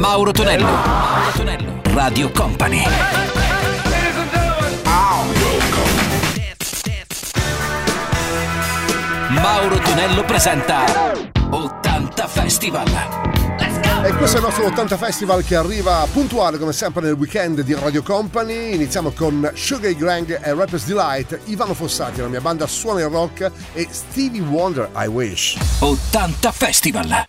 Mauro Tonello. Mauro Tonello. Radio Company. Mauro Tonello presenta 80 Festival. E questo è il nostro 80 Festival che arriva puntuale come sempre nel weekend di Radio Company. Iniziamo con Sugar Gang e Rapper's Delight, Ivano Fossati, la mia banda suona il rock e Stevie Wonder I Wish. 80 Festival.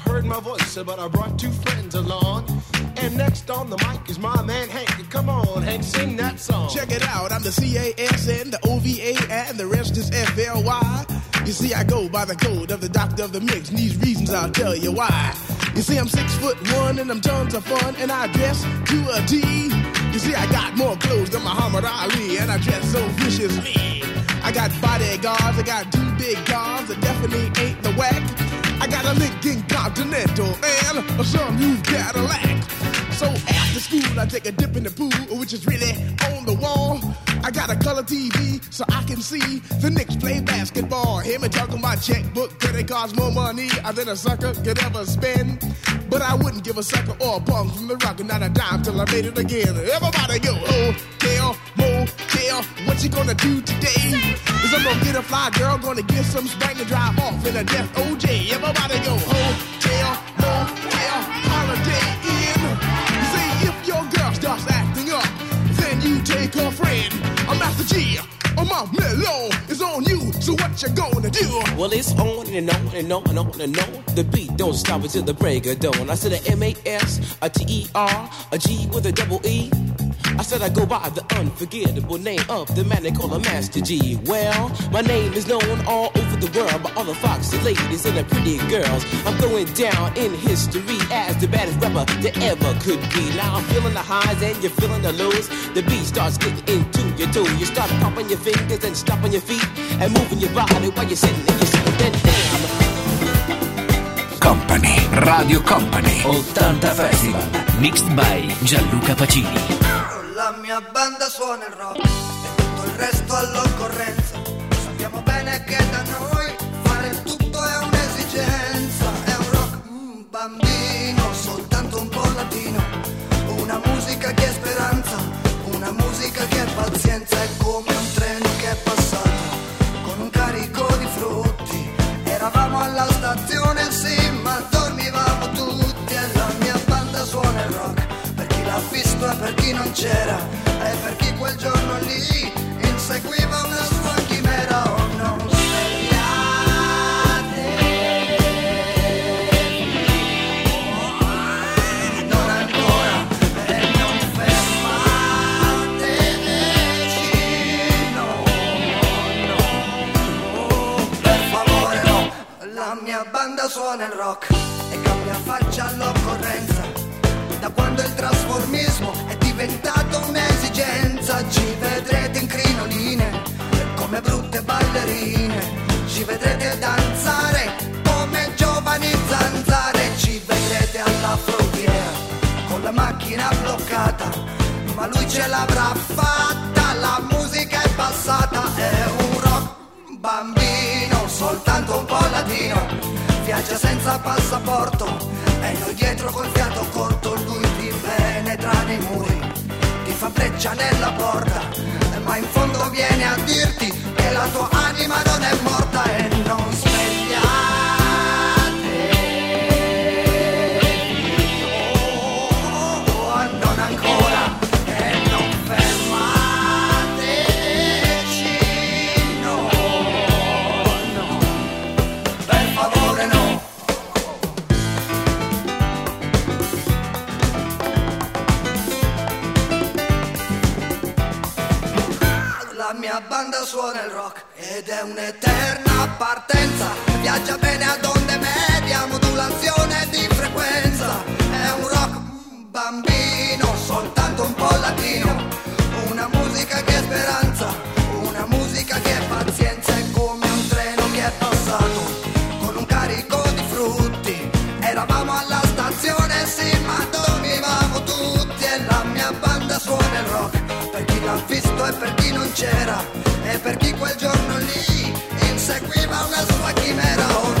heard my voice, but I brought two friends along. And next on the mic is my man Hank. Come on, Hank, sing that song. Check it out, I'm the CASN, the OVA, and the rest is FLY. You see, I go by the code of the doctor of the mix, and these reasons I'll tell you why. You see, I'm six foot one, and I'm tons of fun, and I dress to a T. You see, I got more clothes than Muhammad Ali, and I dress so viciously. I got bodyguards, I got two big guns, that definitely ain't the whack. Got a Lincoln Continental and a new Cadillac. So after school, I take a dip in the pool, which is really on the wall. I got a color TV so I can see the Knicks play basketball. Hear me talking about checkbook, cause it costs more money uh, than a sucker could ever spend. But I wouldn't give a sucker or a punk from the rock, and not a dime till I made it again. Everybody go, oh, hotel, motel, what you gonna do today? Is I'm gonna get a fly girl, gonna get some spank and drive off in a death OJ. Everybody go, hotel, motel, holiday inn. See if your girl starts acting up, then you take her friend. G. Oh, my mellow is on you, so what you gonna do? Well, it's on and on and on and on and on. The beat don't stop until the break of dawn. I said a M A S, a T E R, a G with a double E. I said I go by the unforgettable name of the man they call a Master Gee. Well, my name is known all over the world by all the foxy ladies and the pretty girls. I'm going down in history as the baddest rapper that ever could be. Now I'm feeling the highs and you're feeling the lows. The beat starts getting into your toe. You start popping your fingers and stomping your feet and moving your body while you're sitting in your seat. Then damn. Company. Radio Company. 80 Festival. Mixed by Gianluca Pacini. Mia banda suona il rock e tutto il resto all'occorrenza. Sappiamo bene che da noi fare tutto è un'esigenza. È un rock mm, bambino, soltanto un po' latino. Una musica che è speranza, una musica che è pazienza. È come un treno che è passato con un carico di frutti. Eravamo alla stazione, sì, ma dormivamo tutti. E la mia banda suona il rock per chi l'ha visto e per chi non c'era quel giorno lì inseguiva una sua chimera o no no per favore no. La mia banda suona il rock e cambia faccia all'occorrenza. Da quando il trasformismo è diventato un'esigenza ci vedrete in crinoline come brutte ballerine. Ci vedrete danzare come giovani zanzare. Ci vedrete alla frontiera con la macchina bloccata ma lui ce l'avrà fatta la musica è passata. È un rock bambino soltanto un po' latino viaggia senza passaporto e noi dietro col fiato corto lui ti penetra nei muri fa breccia nella porta, ma in fondo viene a dirti che la tua anima non è morta e non si banda suona il rock ed è un'eterna partenza. Viaggia bene a onde media, modulazione di frequenza. È un rock bambino, soltanto un po' latino. Una musica che è speranza, una musica che è pazienza. È come un treno che è passato con un carico di frutti. Eravamo alla stazione, sì, ma dormivamo tutti. E la mia banda suona il rock per chi l'ha visto e per chi non c'era e per chi quel giorno lì inseguiva una sua chimera.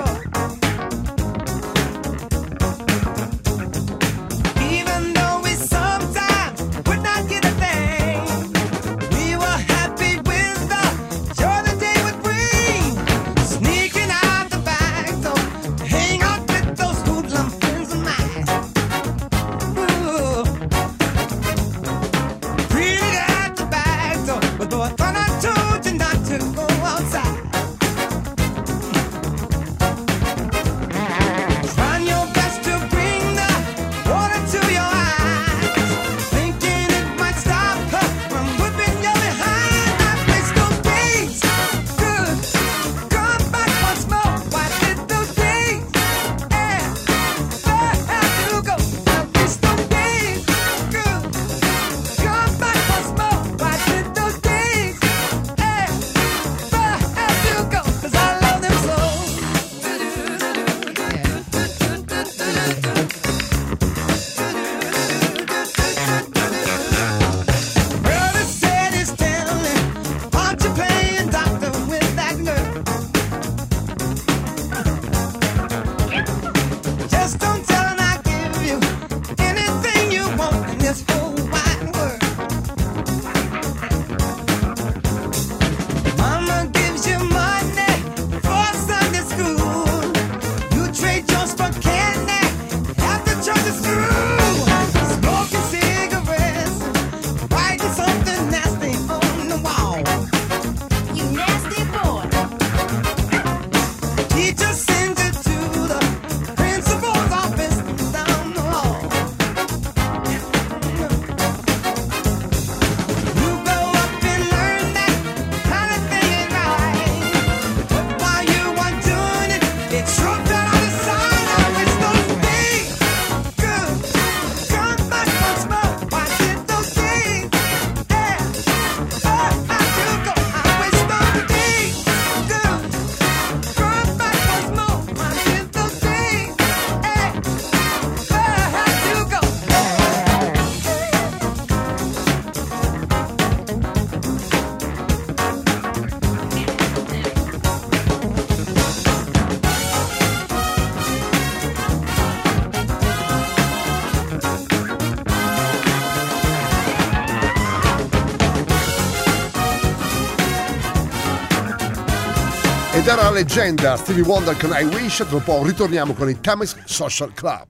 la leggenda Stevie Wonder con I Wish, tra un po' ritorniamo con il Tamis Social Club.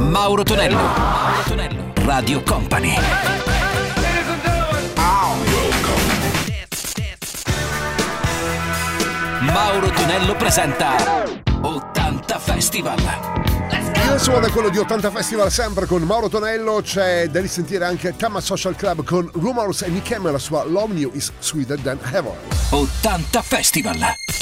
Mauro Tonello, Mauro Tonello, Radio Company. Mauro Tonello presenta 80 Festival. Il suono è quello di 80 Festival sempre con Mauro Tonello, c'è da risentire anche Tama Social Club con Rumors e Nikem e la sua Love New is Sweeter Than Ever. 80 Festival!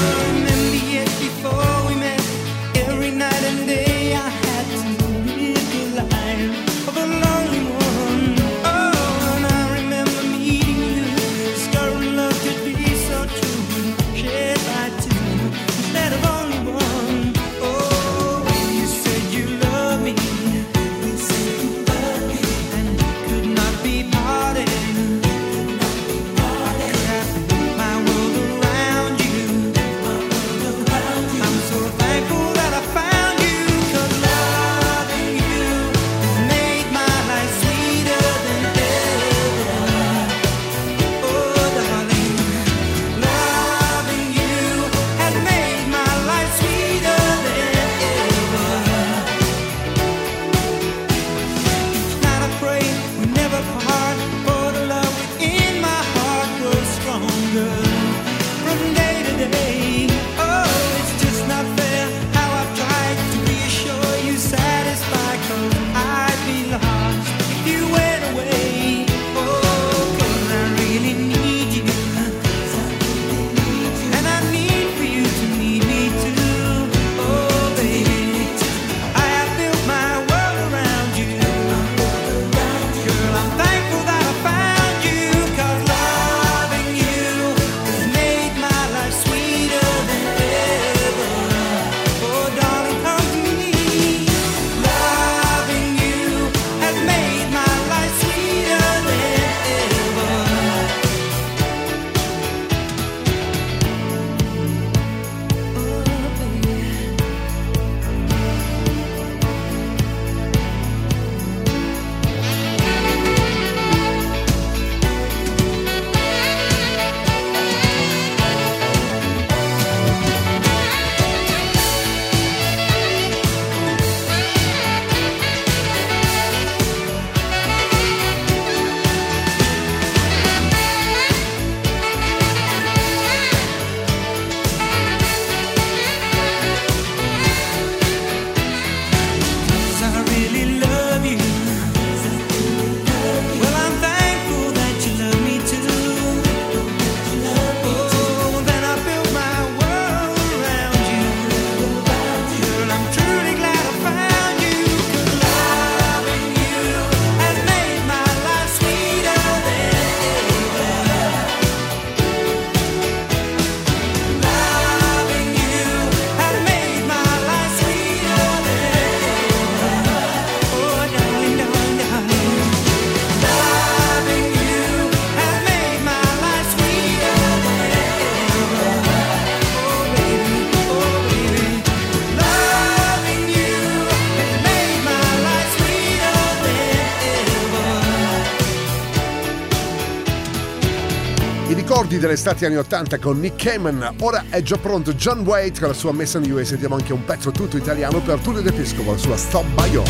dell'estate anni 80 con Nick Cayman. Ora è già pronto John Waite con la sua messa in US. Sentiamo anche un pezzo tutto italiano per Tullio De con la sua Stop By Your.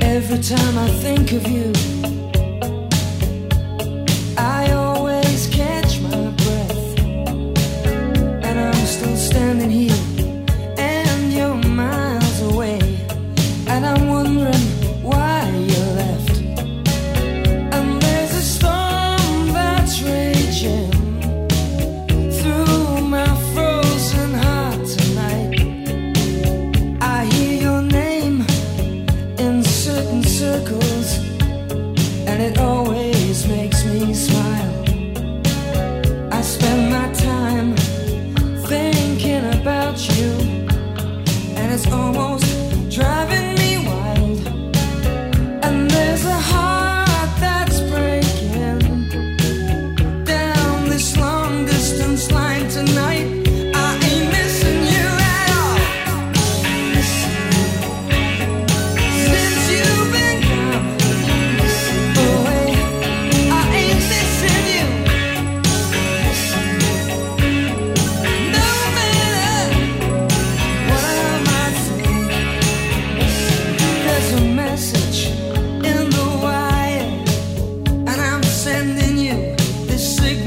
Every time I think of you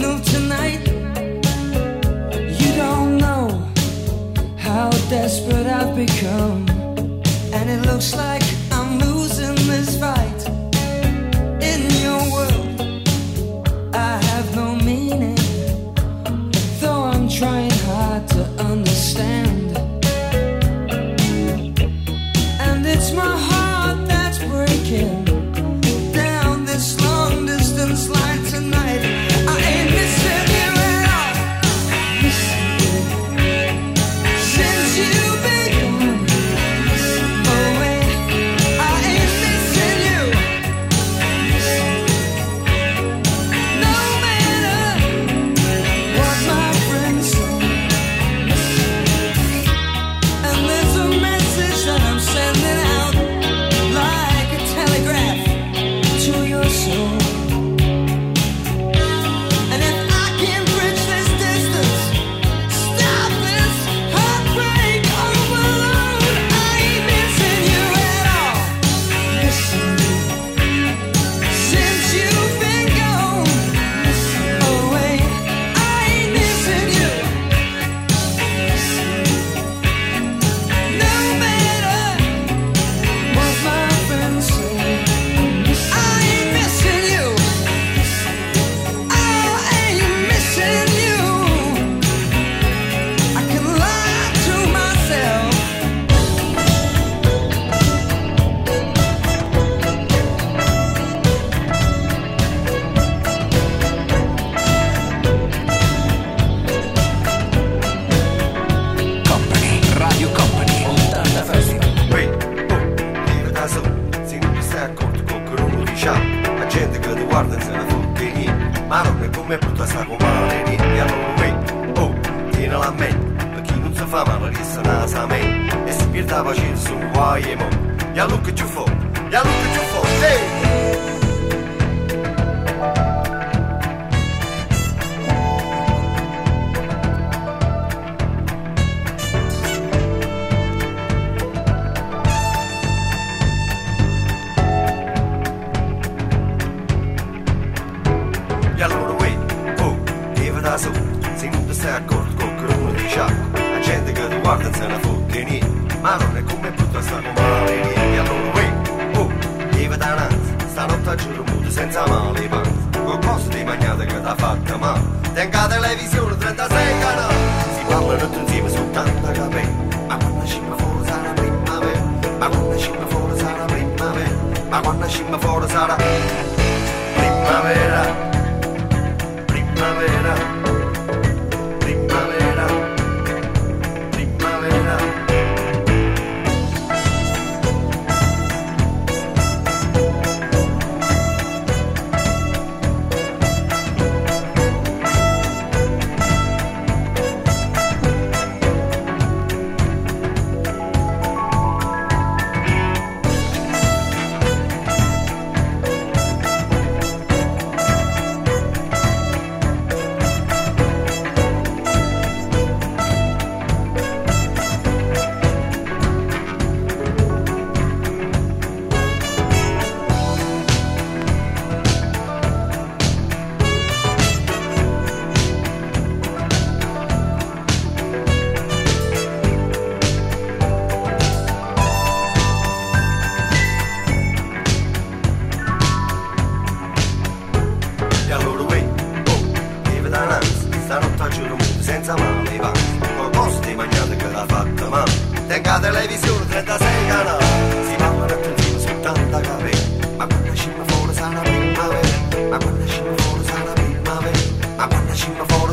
signal tonight. You don't know how desperate I've become, and it looks like.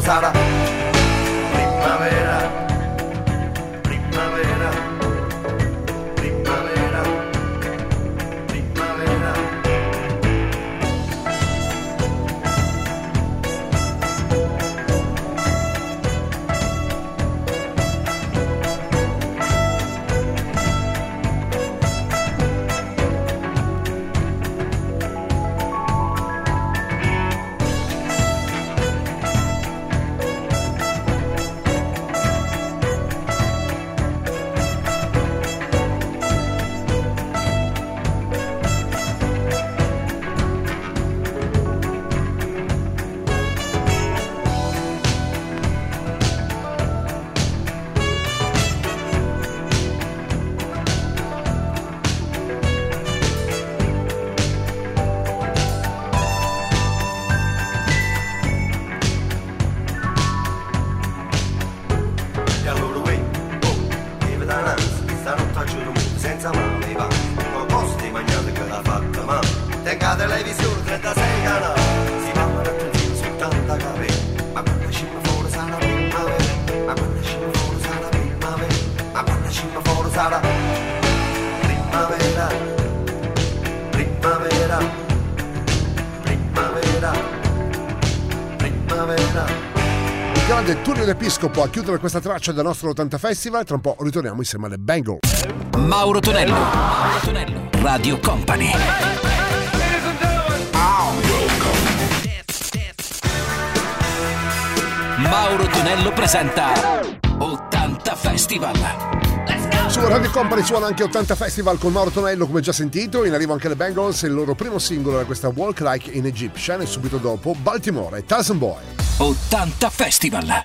살아 ed è Tullio d'Episcopo a chiudere questa traccia del nostro 80 Festival. Tra un po' ritorniamo insieme alle Bengals. Mauro Tonello, Mauro Tonello, Radio Company. Mauro Tonello presenta 80 Festival. Su Radio Company suona anche 80 Festival con Mauro Tonello, come già sentito. In arrivo anche le Bengals e il loro primo singolo è questa Walk Like in Egyptian e subito dopo Baltimore e Tarzan Boy. 80 Festival.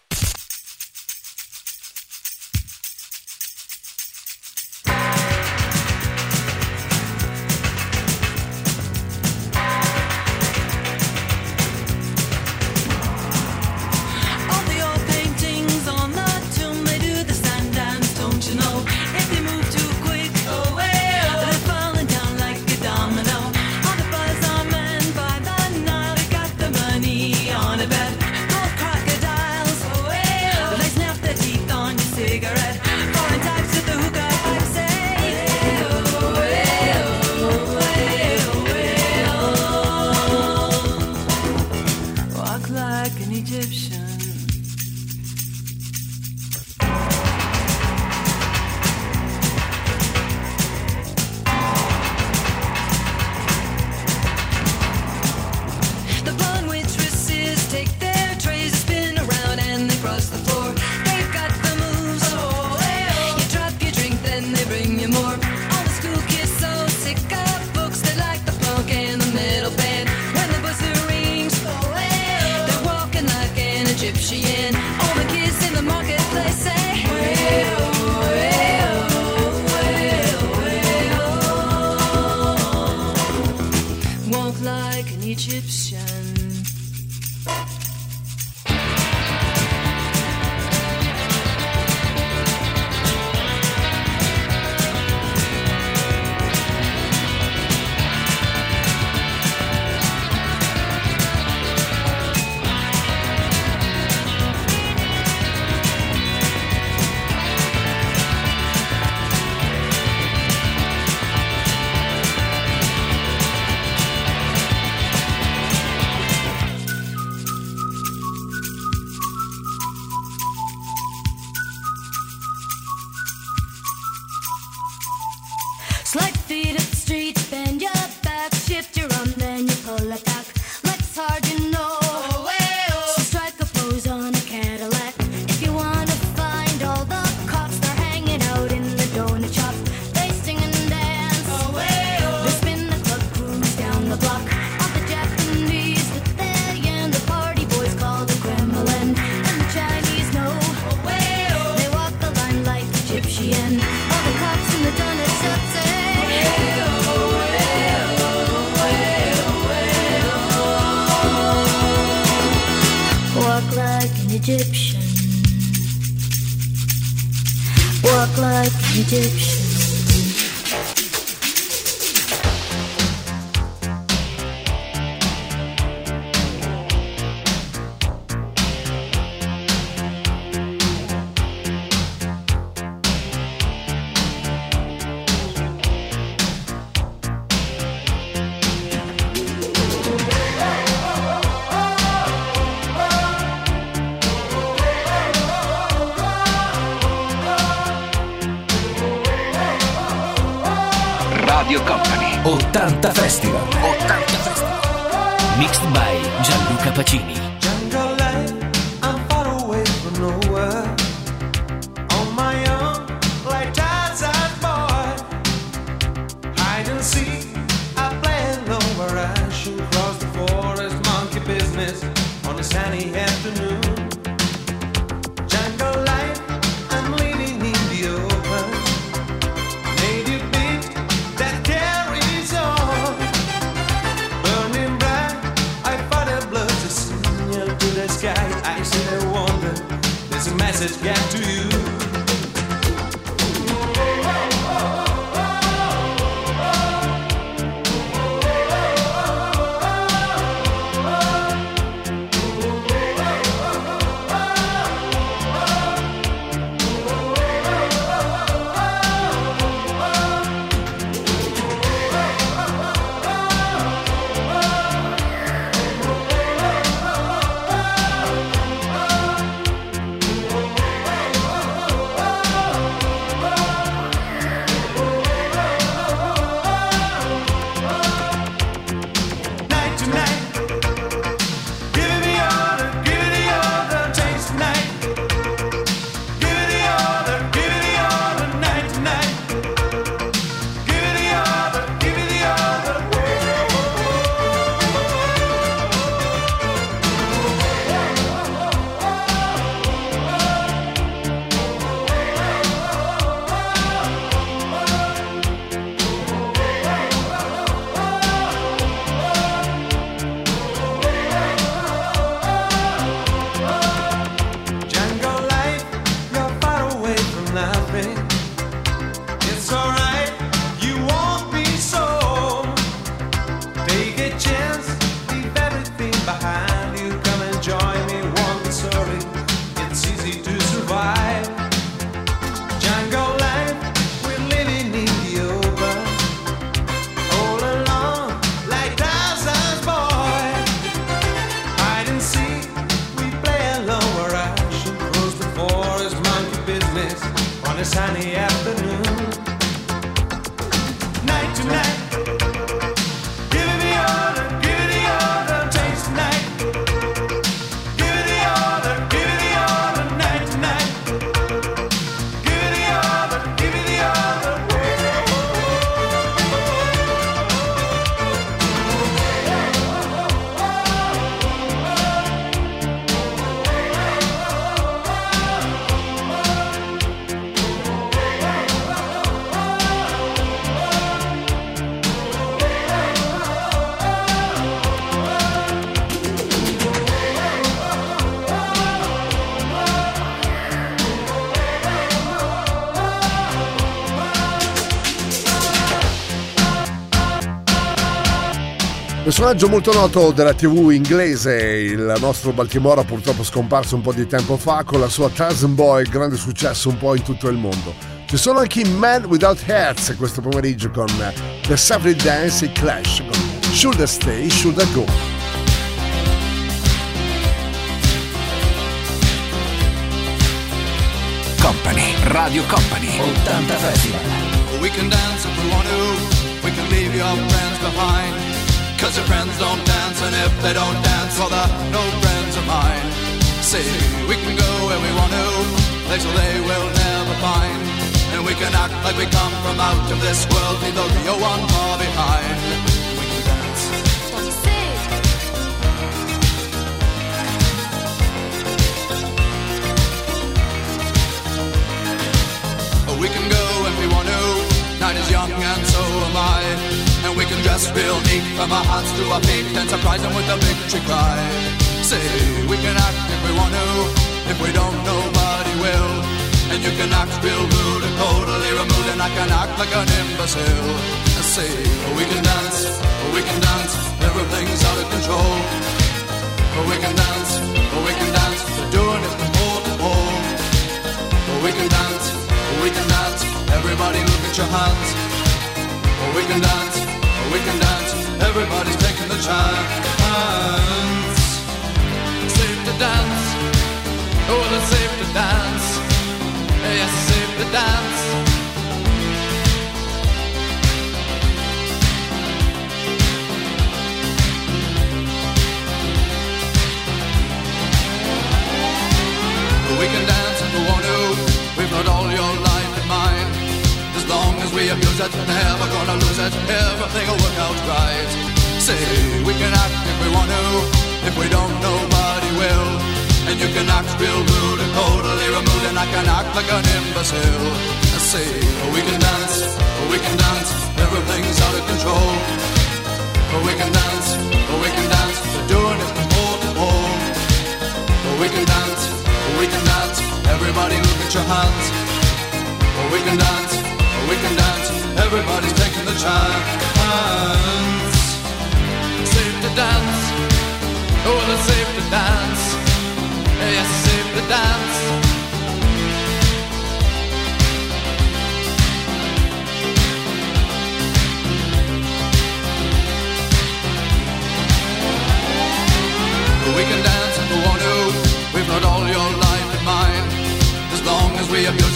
Personaggio molto noto della TV inglese, il nostro Baltimora purtroppo scomparso un po' di tempo fa con la sua Tarzan Boy, grande successo un po' in tutto il mondo. Ci sono anche i Man Without Hearts questo pomeriggio con The Savage Dance e Clash con Should I Stay, Should I Go. Company Radio Company 80 Festival We can dance if we want to. We can leave your friends behind. Cause your friends don't dance, and if they don't dance, well, they're no friends of mine. See, we can go where we want to, places they will never find. And we can act like we come from out of this world, leave the real one far behind. We can dance. We can go if we want to. Night is young and so am I. And we can dress real neat from our hearts to our feet and surprise them with a victory cry. Say, we can act if we want to. If we don't, nobody will. And you can act real rude and totally removed, and I can act like an imbecile. Say, we can dance,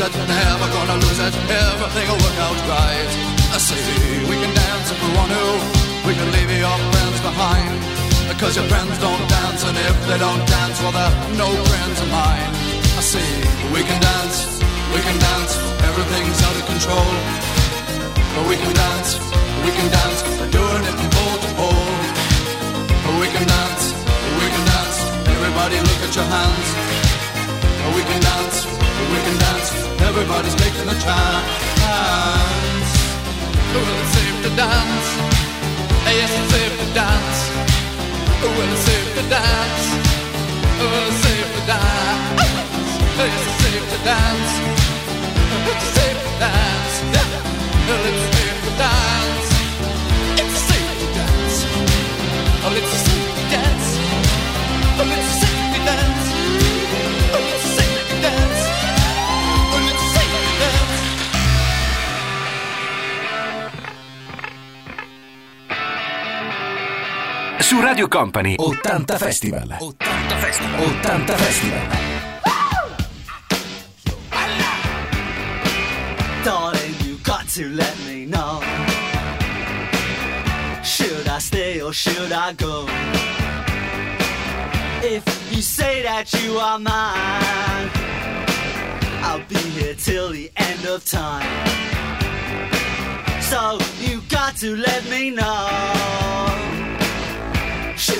it, never gonna lose it. Everything will work out right. I say we can dance if we want to. We can leave your friends behind. Because your friends don't dance, and if they don't dance, well, they're no friends of mine. I say we can dance, we can dance. Everything's out of control. But we can dance, we can dance. We're doing it from pole to pole. But we can dance, we can dance. Everybody look at your hands. We can dance, we can dance. Everybody's making a chance. Well, it's safe to dance. Yes, it's safe to dance. Well, it's safe to dance. Well, it's safe to dance. Yes, it's safe to dance. It's safe to dance. Well, it's safe to dance. Su Radio Company 80 Festival. 80 Festival. 80 Festival. Darling, you got to let me know. Should I stay or should I go? If you say that you are mine, I'll be here till the end of time. So you got to let me know.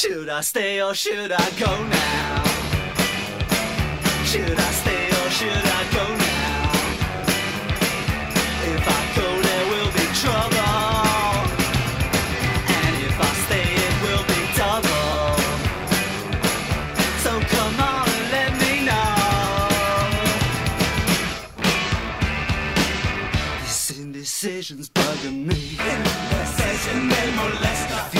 Should I stay or should I go now? Should I stay or should I go now? If I go, there will be trouble. And if I stay, it will be double. So come on and let me know. This indecision's bugging me. If you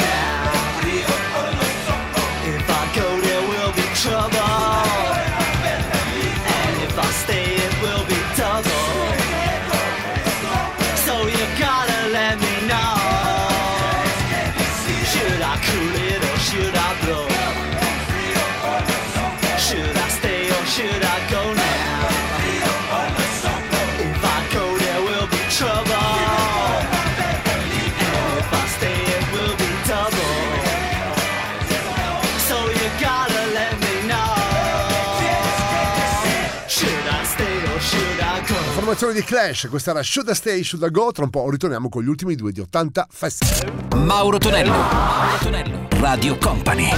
formazione di Clash, questa era Should I Stay, Should I Go, tra un po' ritorniamo con gli ultimi due di 80 Festival. Mauro Tonello, Mauro Tonello, Radio Company.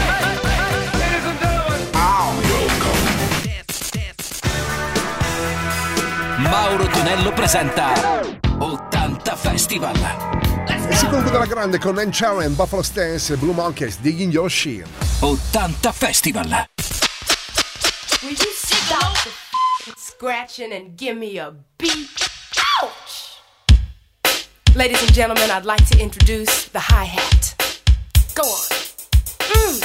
Mauro Tonello presenta 80 Festival. E si conclude la grande con Nan Sharon, Buffalo Stance e Blue Monkeys, Digging Your Shield. 80 Festival. scratching and give me a beat. Ouch! Ladies and gentlemen, I'd like to introduce the hi hat. Go on. Mmm,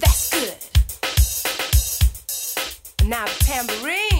that's good. Now the tambourine.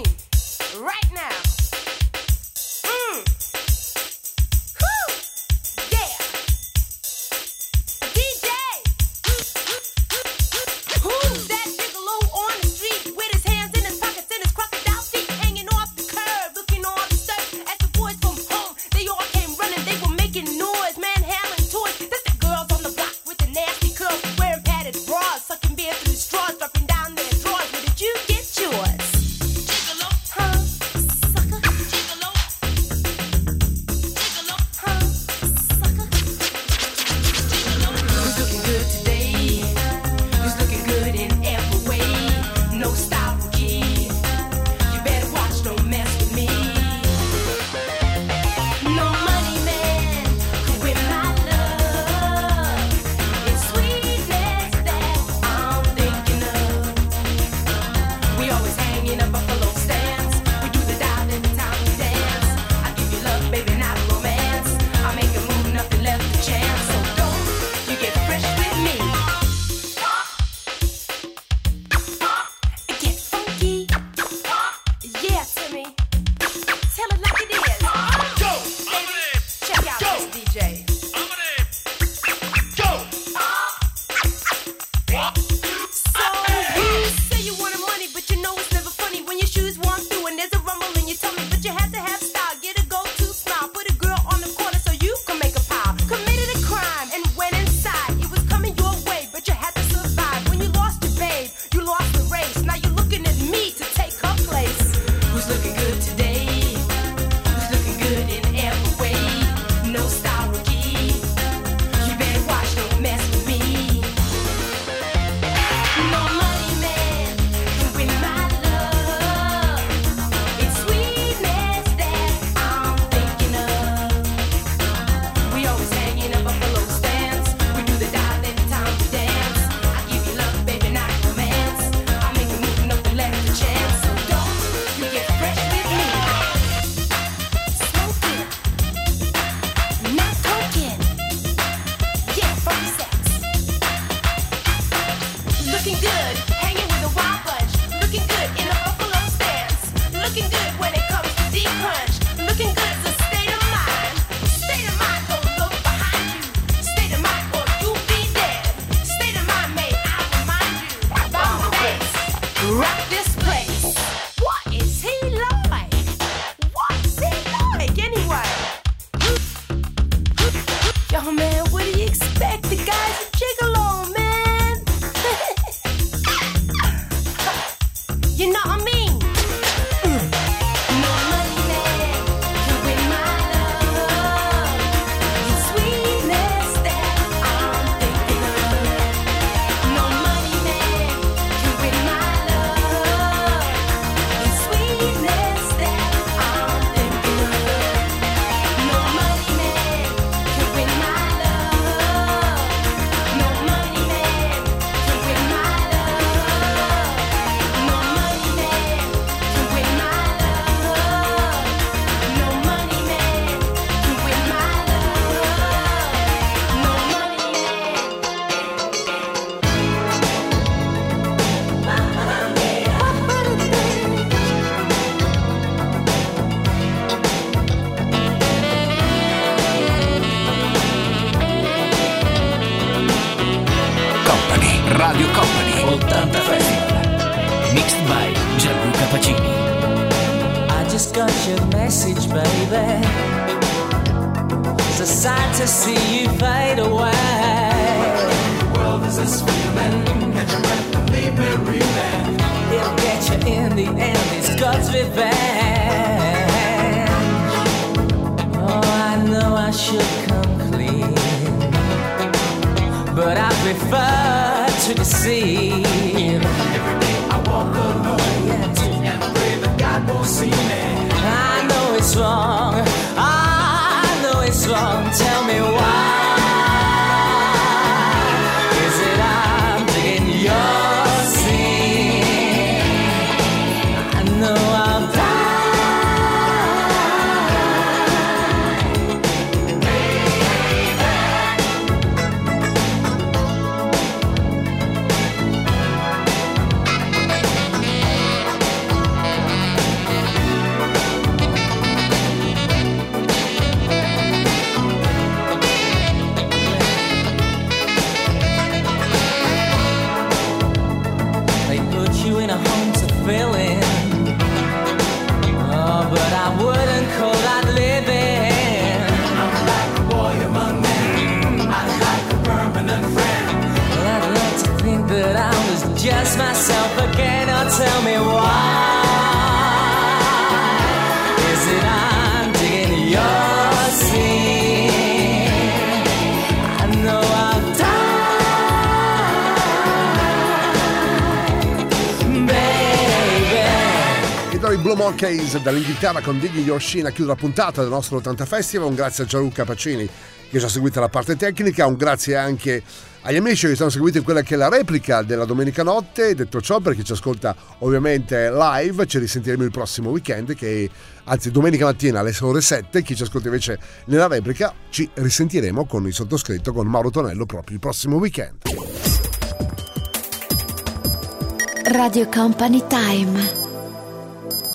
Monkeys dall'Inghilterra con Digging Your Sheen a chiudere la puntata del nostro 80 Festival. Un grazie a Gianluca Pacini che ci ha seguito la parte tecnica, un grazie anche agli amici che ci hanno seguito in quella che è la replica della domenica notte. Detto ciò, per chi ci ascolta ovviamente live, ci risentiremo il prossimo weekend, che anzi domenica mattina alle ore 7. Chi ci ascolta invece nella replica, ci risentiremo con il sottoscritto, con Mauro Tonello, proprio il prossimo weekend. Radio Company Time.